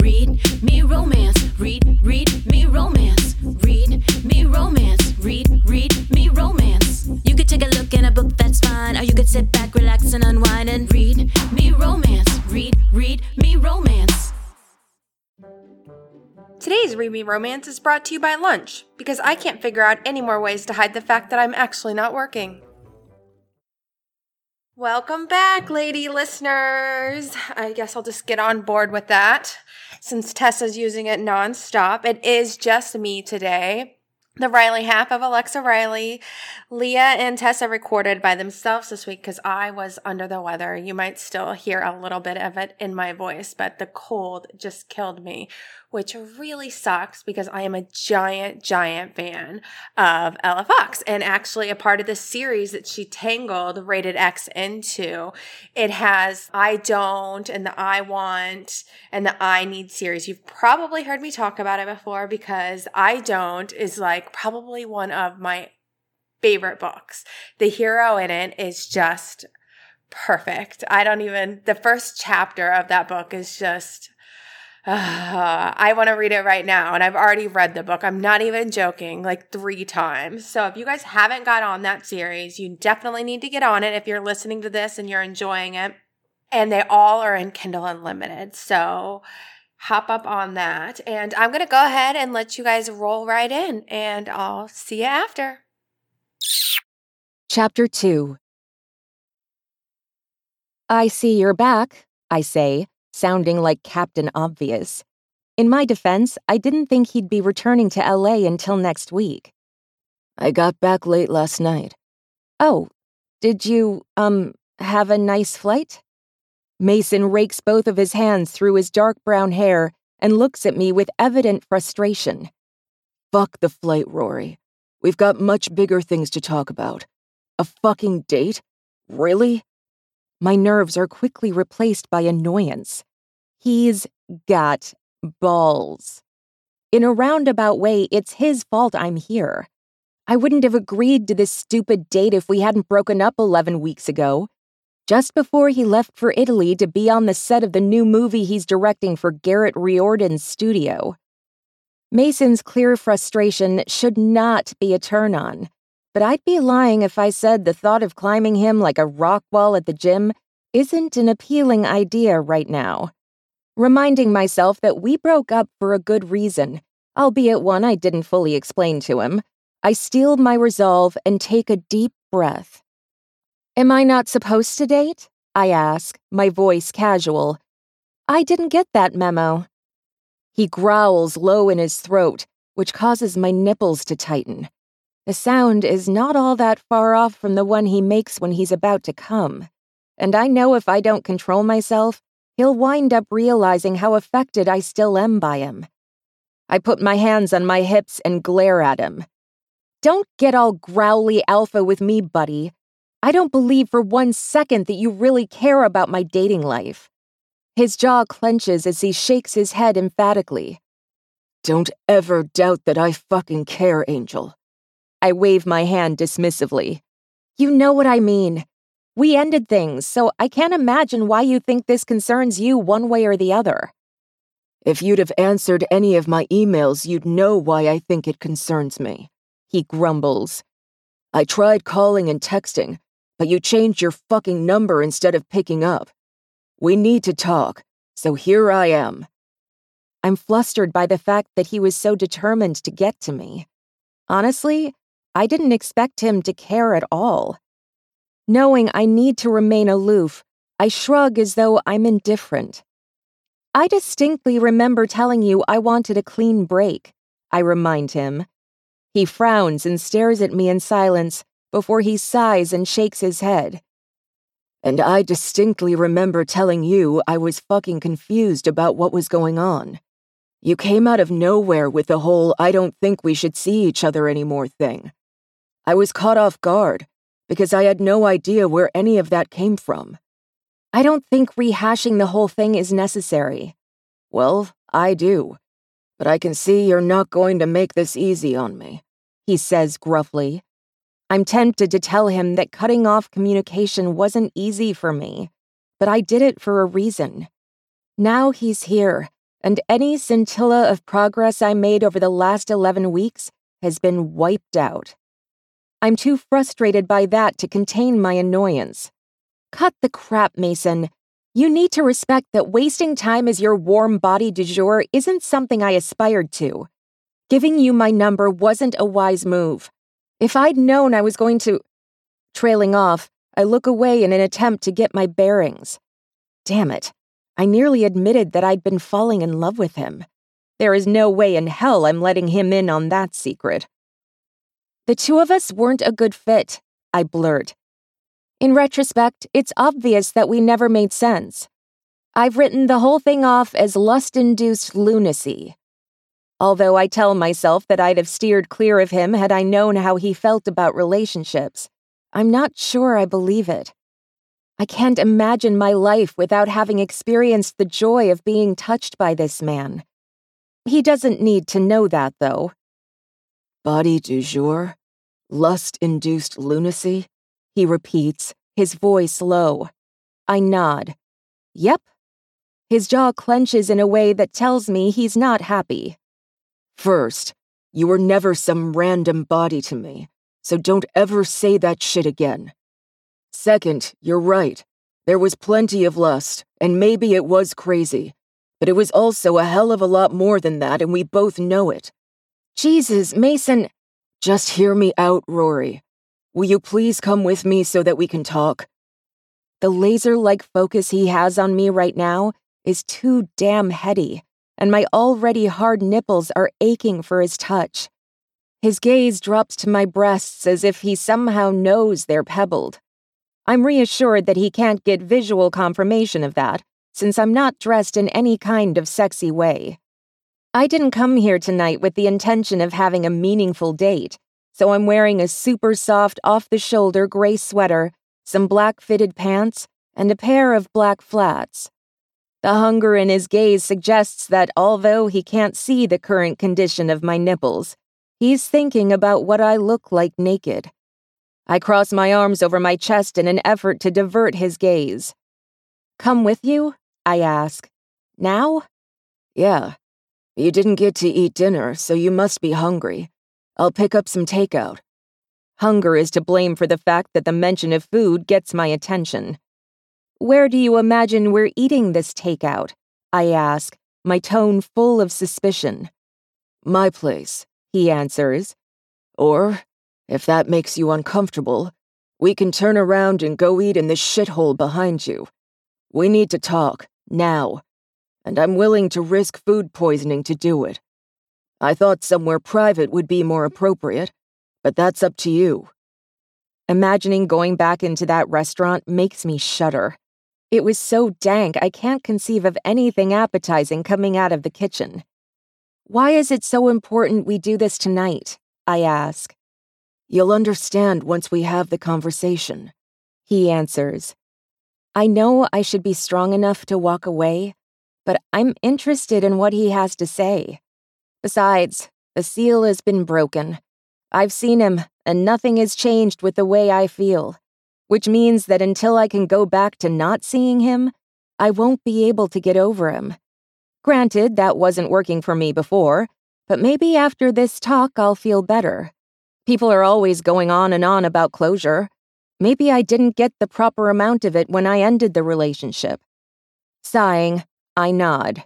read me romance. Read, read me romance. Read me romance. Read, read me romance. You could take a look in a book, that's fine. Or you could sit back, relax, and unwind and read me romance. Read, read me romance. Today's Read Me Romance is brought to you by lunch because I can't figure out any more ways to hide the fact that I'm actually not working. Welcome back, lady listeners. I guess I'll just get on board with that since Tessa's using it nonstop. It is just me today. The Riley half of Alexa Riley. Leah and Tessa recorded by themselves this week because I was under the weather. You might still hear a little bit of it in my voice, but the cold just killed me which really sucks because I am a giant, giant fan of Ella Fox and actually a part of the series that she tangled Rated Ex into. It has I Don't and the I Want and the I Need series. You've probably heard me talk about it before because I Don't is like probably one of my favorite books. The hero in it is just perfect. I don't even, the first chapter of that book is just uh, I want to read it right now. And I've already read the book. I'm not even joking, like three times. So if you guys haven't got on that series, you definitely need to get on it if you're listening to this and you're enjoying it. And they all are in Kindle Unlimited. So hop up on that. And I'm going to go ahead and let you guys roll right in, and I'll see you after. Chapter 2 I see you're back, I say, sounding like Captain Obvious. In my defense, I didn't think he'd be returning to LA until next week. I got back late last night. Oh, did you, um, have a nice flight? Mason rakes both of his hands through his dark brown hair and looks at me with evident frustration. Fuck the flight, Rory. We've got much bigger things to talk about. A fucking date? Really? My nerves are quickly replaced by annoyance. He's got balls. In a roundabout way, it's his fault I'm here. I wouldn't have agreed to this stupid date if we hadn't broken up 11 weeks ago. Just before he left for Italy to be on the set of the new movie he's directing for Garrett Riordan's studio. Mason's clear frustration should not be a turn on, but I'd be lying if I said the thought of climbing him like a rock wall at the gym isn't an appealing idea right now reminding myself that we broke up for a good reason, albeit one I didn't fully explain to him. I steel my resolve and take a deep breath. Am I not supposed to date? I ask, my voice casual. I didn't get that memo. He growls low in his throat, which causes my nipples to tighten. The sound is not all that far off from the one he makes when he's about to come. And I know if I don't control myself, he'll wind up realizing how affected I still am by him. I put my hands on my hips and glare at him. Don't get all growly alpha with me, buddy. I don't believe for one second that you really care about my dating life. His jaw clenches as he shakes his head emphatically. Don't ever doubt that I fucking care, Angel. I wave my hand dismissively. You know what I mean. We ended things, so I can't imagine why you think this concerns you one way or the other. If you'd have answered any of my emails, you'd know why I think it concerns me. He grumbles. I tried calling and texting, but you changed your fucking number instead of picking up. We need to talk, so here I am. I'm flustered by the fact that he was so determined to get to me. Honestly, I didn't expect him to care at all. Knowing I need to remain aloof, I shrug as though I'm indifferent. I distinctly remember telling you I wanted a clean break, I remind him. He frowns and stares at me in silence before he sighs and shakes his head. And I distinctly remember telling you I was fucking confused about what was going on. You came out of nowhere with the whole I don't think we should see each other anymore thing. I was caught off guard because I had no idea where any of that came from. I don't think rehashing the whole thing is necessary. Well, I do. But I can see you're not going to make this easy on me, he says gruffly. I'm tempted to tell him that cutting off communication wasn't easy for me, but I did it for a reason. Now he's here, and any scintilla of progress I made over the last 11 weeks has been wiped out. I'm too frustrated by that to contain my annoyance. Cut the crap, Mason. You need to respect that wasting time as your warm body du jour isn't something I aspired to. Giving you my number wasn't a wise move. If I'd known I was going to. Trailing off, I look away in an attempt to get my bearings. Damn it. I nearly admitted that I'd been falling in love with him. There is no way in hell I'm letting him in on that secret. The two of us weren't a good fit, I blurt. In retrospect, it's obvious that we never made sense. I've written the whole thing off as lust induced lunacy. Although I tell myself that I'd have steered clear of him had I known how he felt about relationships, I'm not sure I believe it. I can't imagine my life without having experienced the joy of being touched by this man. He doesn't need to know that, though. Body du jour? Lust induced lunacy? He repeats, his voice low. I nod. Yep. His jaw clenches in a way that tells me he's not happy. First, you were never some random body to me, so don't ever say that shit again. Second, you're right. There was plenty of lust, and maybe it was crazy. But it was also a hell of a lot more than that, and we both know it. Jesus, Mason. Just hear me out, Rory. Will you please come with me so that we can talk? The laser like focus he has on me right now is too damn heady, and my already hard nipples are aching for his touch. His gaze drops to my breasts as if he somehow knows they're pebbled. I'm reassured that he can't get visual confirmation of that, since I'm not dressed in any kind of sexy way. I didn't come here tonight with the intention of having a meaningful date, so I'm wearing a super soft off the shoulder gray sweater, some black fitted pants, and a pair of black flats. The hunger in his gaze suggests that although he can't see the current condition of my nipples, he's thinking about what I look like naked. I cross my arms over my chest in an effort to divert his gaze. Come with you? I ask. Now? Yeah. You didn't get to eat dinner, so you must be hungry. I'll pick up some takeout. Hunger is to blame for the fact that the mention of food gets my attention. Where do you imagine we're eating this takeout? I ask, my tone full of suspicion. My place, he answers. Or if that makes you uncomfortable, we can turn around and go eat in the shithole behind you. We need to talk, now. And I'm willing to risk food poisoning to do it. I thought somewhere private would be more appropriate, but that's up to you. Imagining going back into that restaurant makes me shudder. It was so dank I can't conceive of anything appetizing coming out of the kitchen. Why is it so important we do this tonight? I ask. You'll understand once we have the conversation. He answers. I know I should be strong enough to walk away, but I'm interested in what he has to say. Besides, the seal has been broken. I've seen him, and nothing has changed with the way I feel, which means that until I can go back to not seeing him, I won't be able to get over him. Granted, that wasn't working for me before, but maybe after this talk I'll feel better. People are always going on and on about closure. Maybe I didn't get the proper amount of it when I ended the relationship. Sighing, I nod.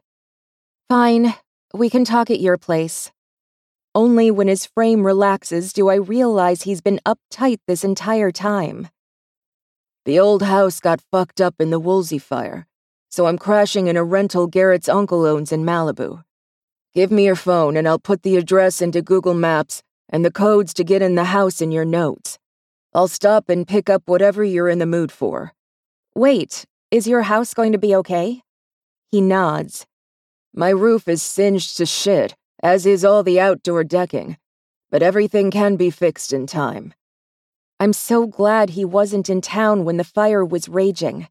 Fine, we can talk at your place. Only when his frame relaxes do I realize he's been uptight this entire time. The old house got fucked up in the Woolsey fire, so I'm crashing in a rental Garrett's uncle owns in Malibu. Give me your phone and I'll put the address into Google Maps and the codes to get in the house in your notes. I'll stop and pick up whatever you're in the mood for. Wait, is your house going to be okay? He nods. My roof is singed to shit, as is all the outdoor decking, but everything can be fixed in time. I'm so glad he wasn't in town when the fire was raging.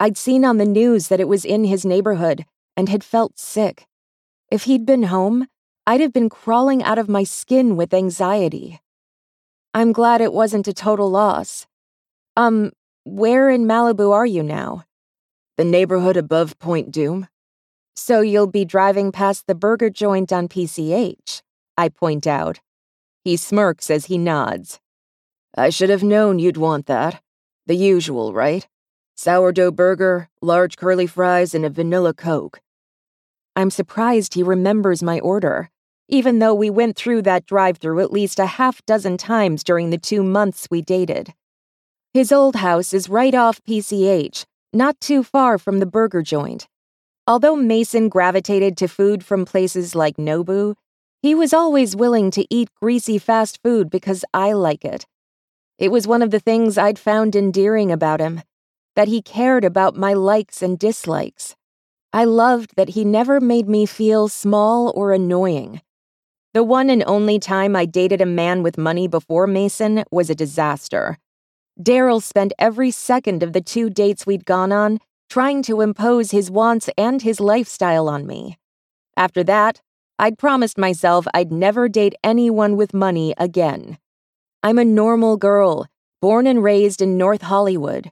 I'd seen on the news that it was in his neighborhood and had felt sick. If he'd been home, I'd have been crawling out of my skin with anxiety. I'm glad it wasn't a total loss. Um, where in Malibu are you now? The neighborhood above Point Dume. So you'll be driving past the burger joint on PCH, I point out. He smirks as he nods. I should have known you'd want that. The usual, right? Sourdough burger, large curly fries, and a vanilla Coke. I'm surprised he remembers my order, even though we went through that drive through at least a half dozen times during the two months we dated. His old house is right off PCH, not too far from the burger joint. Although Mason gravitated to food from places like Nobu, he was always willing to eat greasy fast food because I like it. It was one of the things I'd found endearing about him that he cared about my likes and dislikes. I loved that he never made me feel small or annoying. The one and only time I dated a man with money before Mason was a disaster. Daryl spent every second of the two dates we'd gone on trying to impose his wants and his lifestyle on me. After that, I'd promised myself I'd never date anyone with money again. I'm a normal girl, born and raised in North Hollywood.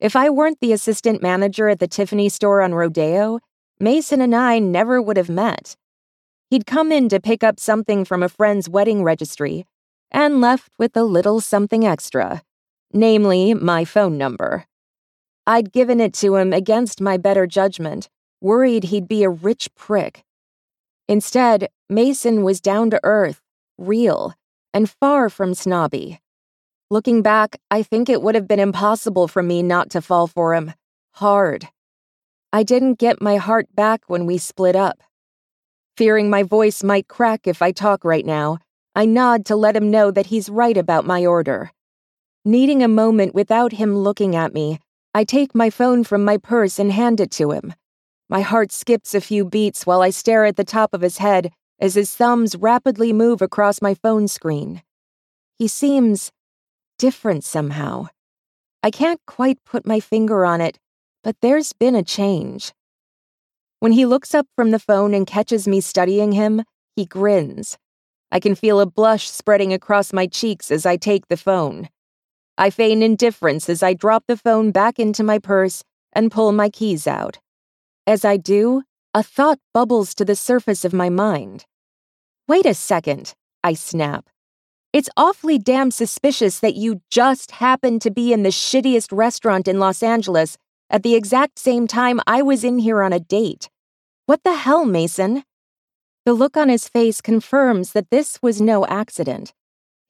If I weren't the assistant manager at the Tiffany store on Rodeo, Mason and I never would have met. He'd come in to pick up something from a friend's wedding registry and left with a little something extra, namely my phone number. I'd given it to him against my better judgment, worried he'd be a rich prick. Instead, Mason was down to earth, real, and far from snobby. Looking back, I think it would have been impossible for me not to fall for him. Hard. I didn't get my heart back when we split up. Fearing my voice might crack if I talk right now, I nod to let him know that he's right about my order. Needing a moment without him looking at me, I take my phone from my purse and hand it to him. My heart skips a few beats while I stare at the top of his head as his thumbs rapidly move across my phone screen. He seems different somehow. I can't quite put my finger on it, but there's been a change. When he looks up from the phone and catches me studying him, he grins. I can feel a blush spreading across my cheeks as I take the phone. I feign indifference as I drop the phone back into my purse and pull my keys out. As I do, a thought bubbles to the surface of my mind. Wait a second, I snap. It's awfully damn suspicious that you just happened to be in the shittiest restaurant in Los Angeles at the exact same time I was in here on a date. What the hell, Mason? The look on his face confirms that this was no accident.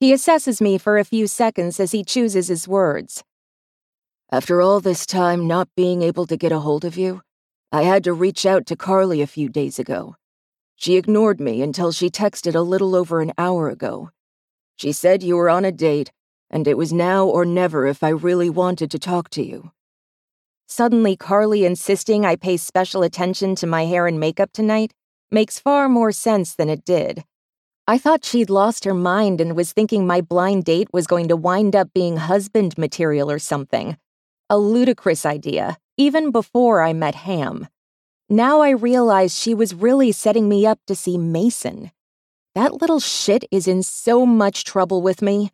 He assesses me for a few seconds as he chooses his words. After all this time not being able to get a hold of you, I had to reach out to Carly a few days ago. She ignored me until she texted a little over an hour ago. She said you were on a date, and it was now or never if I really wanted to talk to you. Suddenly, Carly insisting I pay special attention to my hair and makeup tonight makes far more sense than it did. I thought she'd lost her mind and was thinking my blind date was going to wind up being husband material or something. A ludicrous idea, even before I met Ham. Now I realize she was really setting me up to see Mason. That little shit is in so much trouble with me.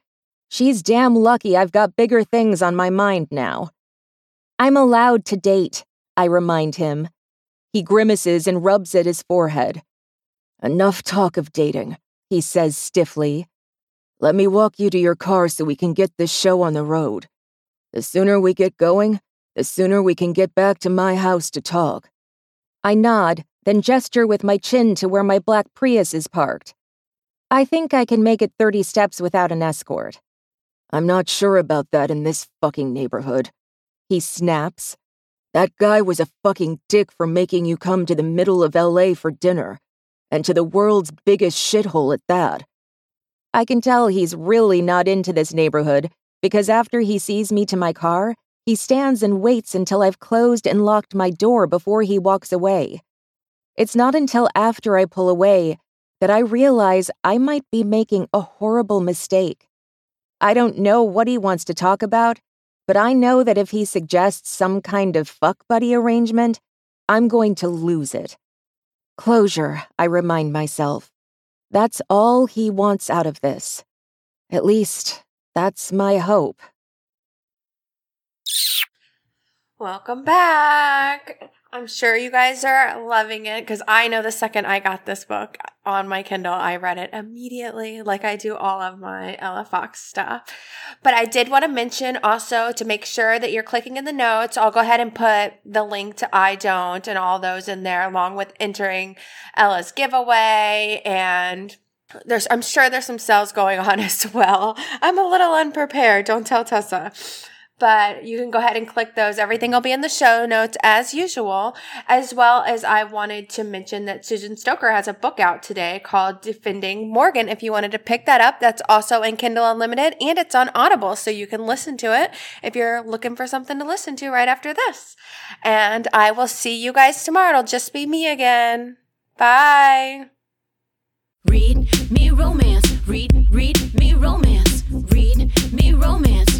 She's damn lucky I've got bigger things on my mind now. I'm allowed to date, I remind him. He grimaces and rubs at his forehead. Enough talk of dating, he says stiffly. Let me walk you to your car so we can get this show on the road. The sooner we get going, the sooner we can get back to my house to talk. I nod, then gesture with my chin to where my black Prius is parked. I think I can make it 30 steps without an escort. I'm not sure about that in this fucking neighborhood. He snaps. That guy was a fucking dick for making you come to the middle of LA for dinner, and to the world's biggest shithole at that. I can tell he's really not into this neighborhood because after he sees me to my car, he stands and waits until I've closed and locked my door before he walks away. It's not until after I pull away that I realize I might be making a horrible mistake. I don't know what he wants to talk about, but I know that if he suggests some kind of fuck buddy arrangement, I'm going to lose it. Closure, I remind myself. That's all he wants out of this. At least, that's my hope. Welcome back. I'm sure you guys are loving it because I know the second I got this book on my Kindle, I read it immediately, like I do all of my Ella Fox stuff. But I did want to mention also to make sure that you're clicking in the notes, I'll go ahead and put the link to I Don't and all those in there, along with entering Ella's giveaway and there's I'm sure there's some sales going on as well. I'm a little unprepared, don't tell Tessa but you can go ahead and click those. Everything will be in the show notes as usual, as well as I wanted to mention that Susan Stoker has a book out today called Defending Morgan. If you wanted to pick that up, that's also in Kindle Unlimited and it's on Audible, so you can listen to it if you're looking for something to listen to right after this. And I will see you guys tomorrow. It'll just be me again. Bye. Read me romance. Read, read me romance.